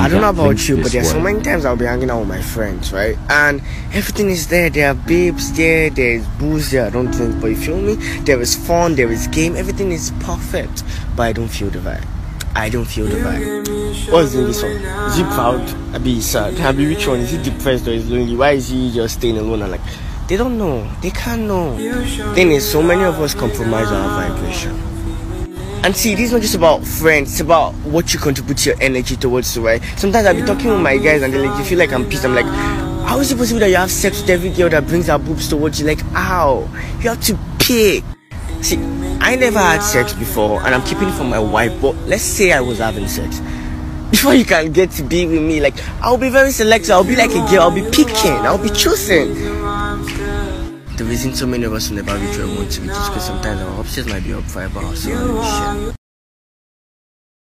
I don't know about you, but this there's so many times I'll be hanging out with my friends, right? And everything is there. There are babes there, there's booze there. I don't drink, but you feel me? There is fun, there is game. Everything is perfect, but I don't feel the vibe. I don't feel the vibe. What's in this one? Is he proud? I be sad. I be which one? Is he depressed or is lonely? Why is he just staying alone? And like, they don't know. They can't know. Thing is, so many of us compromise our vibration. And see, this is not just about friends, it's about what you contribute your energy towards, right? Sometimes I'll be talking with my guys and they like, you feel like I'm pissed. I'm like, how is it possible that you have sex with every girl that brings her boobs towards you? Like, ow, you have to pick. See, I never had sex before and I'm keeping it from my wife, but let's say I was having sex. Before you can get to be with me, like, I'll be very selective. I'll be like a girl, I'll be picking, I'll be choosing. The reason so many of us in the where we want to reach is because sometimes our upstairs might be up for about ourselves and shit.